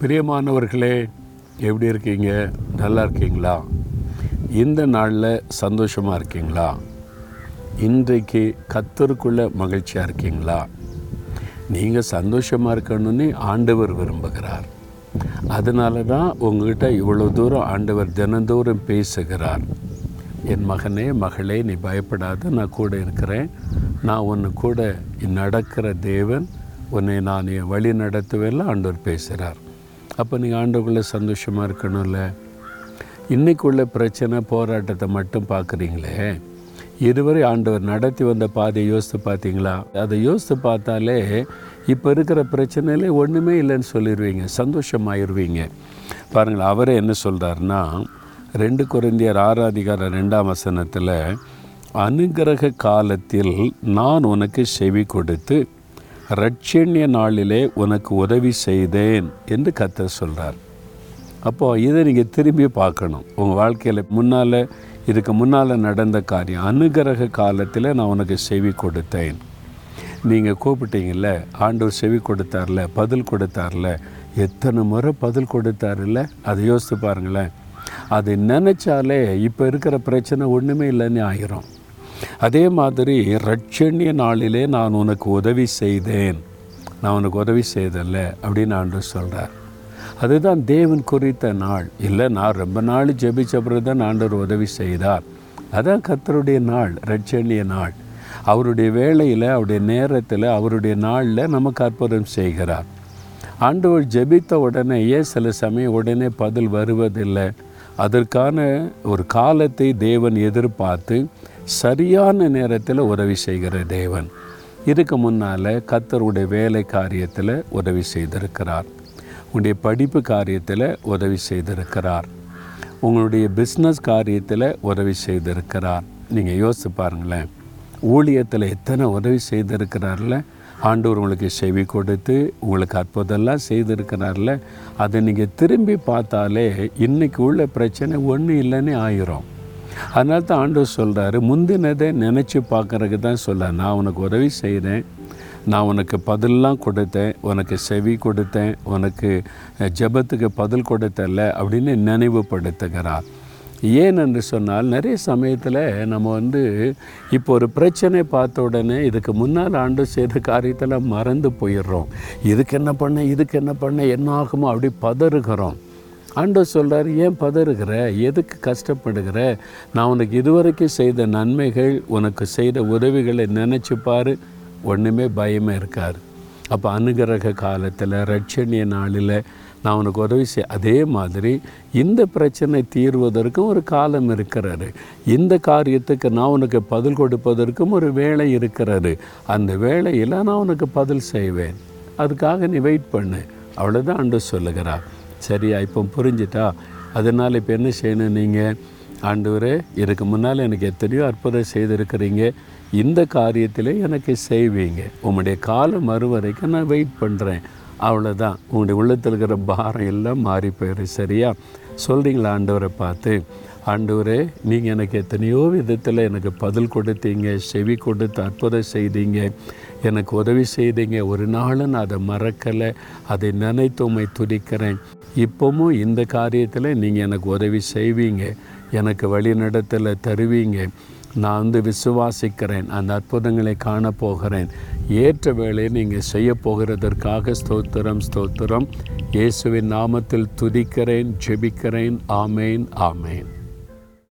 பிரியமானவர்களே எப்படி இருக்கீங்க? நல்லா இருக்கீங்களா? இந்த நாளில் சந்தோஷமாக இருக்கீங்களா? இன்றைக்கு கத்தருக்குள்ள மகிழ்ச்சியாக இருக்கீங்களா? நீங்கள் சந்தோஷமாக இருக்கணும்னு ஆண்டவர் விரும்புகிறார். அதனால தான் உங்ககிட்ட இவ்வளோ தூரம் ஆண்டவர் தினந்தோறும் பேசுகிறார். என் மகனே மகளே நீ பயப்படாத நான் கூட இருக்கிறேன். நான் உன்னை கூட நடக்கிற தேவன் உன்னை நான் என் வழி நடத்துவேல ஆண்டவர் பேசுகிறார் அப்போ நீங்கள் ஆண்டவர்குள்ளே சந்தோஷமாக இருக்கணும்ல? இன்றைக்குள்ள பிரச்சனை போராட்டத்தை மட்டும் பார்க்குறீங்களே இதுவரை ஆண்டவர் நடத்தி வந்த பாதையை யோசித்து பார்த்தீங்களா? அதை யோசித்து பார்த்தாலே இப்போ இருக்கிற பிரச்சனையிலே ஒன்றுமே இல்லைன்னு சொல்லிடுவீங்க சந்தோஷமாயிருவீங்க. பாருங்கள் அவரே என்ன சொல்கிறாருன்னா ரெண்டு குறைந்தியர் ஆறாதிகார ரெண்டாம் வசனத்தில் அனுகிரக காலத்தில் நான் உனக்கு செவி கொடுத்து ரட்சண்ய நாளிலே உனக்கு உதவி செய்தேன் என்று கத்தர் சொல்கிறார் அப்போது இதை நீங்கள் திரும்பி பார்க்கணும். உங்கள் வாழ்க்கையில் முன்னால் இதுக்கு முன்னால் நடந்த காரியம் அனுகிரக காலத்தில் நான் உனக்கு செவி கொடுத்தேன். நீங்கள் கூப்பிட்டீங்கல்ல ஆண்டவர் செவி கொடுத்தார்ல பதில் கொடுத்தார்ல எத்தனை முறை பதில் கொடுத்தாருல்ல? அதை யோசித்து பாருங்களேன். அதை நினச்சாலே இப்போ இருக்கிற பிரச்சனை ஒன்றுமே இல்லைன்னு ஆயிரும். அதே மாதிரி ரட்சண்ய நாளிலே நான் உனக்கு உதவி செய்தேன். நான் உனக்கு உதவி செய்தல்ல அப்படின்னு ஆண்டு சொல்கிறார் அதுதான் தேவன் குறித்த நாள். இல்லை நான் ரொம்ப நாள் ஜெபிச்ச பிறகு தான் ஆண்டவர் உதவி செய்தார். அதான் கத்தருடைய நாள் ரட்சணிய நாள். அவருடைய வேலையில் அவருடைய நேரத்தில் அவருடைய நாளில் நமக்கு அற்புதம் செய்கிறார். ஆண்டவர் ஜெபித்த உடனேயே சில சமயம் உடனே பதில் வருவதில்லை. அதற்கான ஒரு காலத்தை தேவன் எதிர்பார்த்து சரியான நேரத்தில் உதவி செய்கிற தேவன். இதுக்கு முன்னால் கத்தருடைய வேலை காரியத்தில் உதவி செய்திருக்கிறார். உங்களுடைய படிப்பு காரியத்தில் உதவி செய்திருக்கிறார். உங்களுடைய பிஸ்னஸ் காரியத்தில் உதவி செய்திருக்கிறார். நீங்கள் யோசித்து பாருங்களேன். ஊழியத்தில் எத்தனை உதவி செய்திருக்கிறார்ல? ஆண்டவர் உங்களுக்கு செவி கொடுத்து உங்களுக்கு அற்புதெல்லாம் செய்திருக்கிறார்ல. அதை நீங்கள் திரும்பி பார்த்தாலே இன்றைக்கி உள்ள பிரச்சனை ஒன்றும் இல்லைன்னு ஆயிரும். அதனால தான் ஆண்டவர் சொல்கிறாரு முந்தினதை நினச்சி பார்க்குறதுக்கு தான் சொல்ல நான் உனக்கு உதவி செய்கிறேன் நான் உனக்கு பதிலெலாம் கொடுத்தேன். உனக்கு செவி கொடுத்தேன். உனக்கு ஜெபத்துக்கு பதில் கொடுத்தல அப்படின்னு நினைவுபடுத்துகிறார். ஏன் என்று சொன்னால் நிறைய சமயத்தில் நம்ம வந்து இப்போ ஒரு பிரச்சனை பார்த்த உடனே இதுக்கு முன்னால் ஆண்டு செய்த காரியத்தில் மறந்து போயிடுறோம். இதுக்கு என்ன பண்ண இதுக்கு என்ன பண்ண என்ன ஆகுமோ அப்படி பதறுகிறோம். ஆண்டவர் சொல்கிறார் ஏன் பதறுகிற? எதுக்கு கஷ்டப்படுகிற? நான் உனக்கு இதுவரைக்கும் செய்த நன்மைகள் உனக்கு செய்த உதவிகளை நினச்சி பாரு. ஒன்றுமே பயமே இருக்காது. அப்போ அனுகிரக காலத்தில் ரட்சணிய நாளில் நான் உனக்கு உதவி செய் அதே மாதிரி இந்த பிரச்சனை தீர்வதற்கும் ஒரு காலம் இருக்கிறாரு இந்த காரியத்துக்கு நான் உனக்கு பதில் கொடுப்பதற்கும் ஒரு வேலை இருக்கிறாரு அந்த வேலையில் நான் உனக்கு பதில் செய்வேன். அதுக்காக நீ வெயிட் பண்ணு. அவ்வளோதான் அண்டு சொல்லுகிறார். சரியா இப்போ புரிஞ்சிட்டா. அதனால் இப்போ என்ன செய்யணும் நீங்கள் ஆண்டவரே இதுக்கு முன்னால் எனக்கு எத்தனையோ அற்புதம் செய்திருக்கிறீங்க. இந்த காரியத்தில் எனக்கு செய்வீங்க. உங்களுடைய காலம் மறு வரைக்கும் நான் வெயிட் பண்ணுறேன் அவ்வளோதான் உங்களுடைய உள்ளத்தில் இருக்கிற பாரம் எல்லாம் மாறி போயிடும் சரியா? சொல்கிறீங்களா ஆண்டவரை பார்த்து? ஆண்டவரே நீங்கள் எனக்கு எத்தனையோ விதத்தில் எனக்கு பதில் கொடுத்தீங்க செவி கொடுத்து அற்புதம் செய்தீங்க. எனக்கு உதவி செய்தீங்க. ஒரு நாளும் நான் அதை மறக்கலை. அதை நினைத்து உண்மை துடிக்கிறேன் இப்போவும் இந்த காரியத்தில் நீங்கள் எனக்கு உதவி செய்வீங்க. எனக்கு வழி நடத்தலை தருவீங்க. நான் வந்து விசுவாசிக்கிறேன் அந்த அற்புதங்களை காணப்போகிறேன். ஏற்ற வேலையை நீங்கள் செய்ய போகிறதற்காக ஸ்தோத்திரம் ஸ்தோத்திரம். இயேசுவின் நாமத்தில் துதிக்கிறேன் ஜெபிக்கிறேன். ஆமேன் ஆமேன்.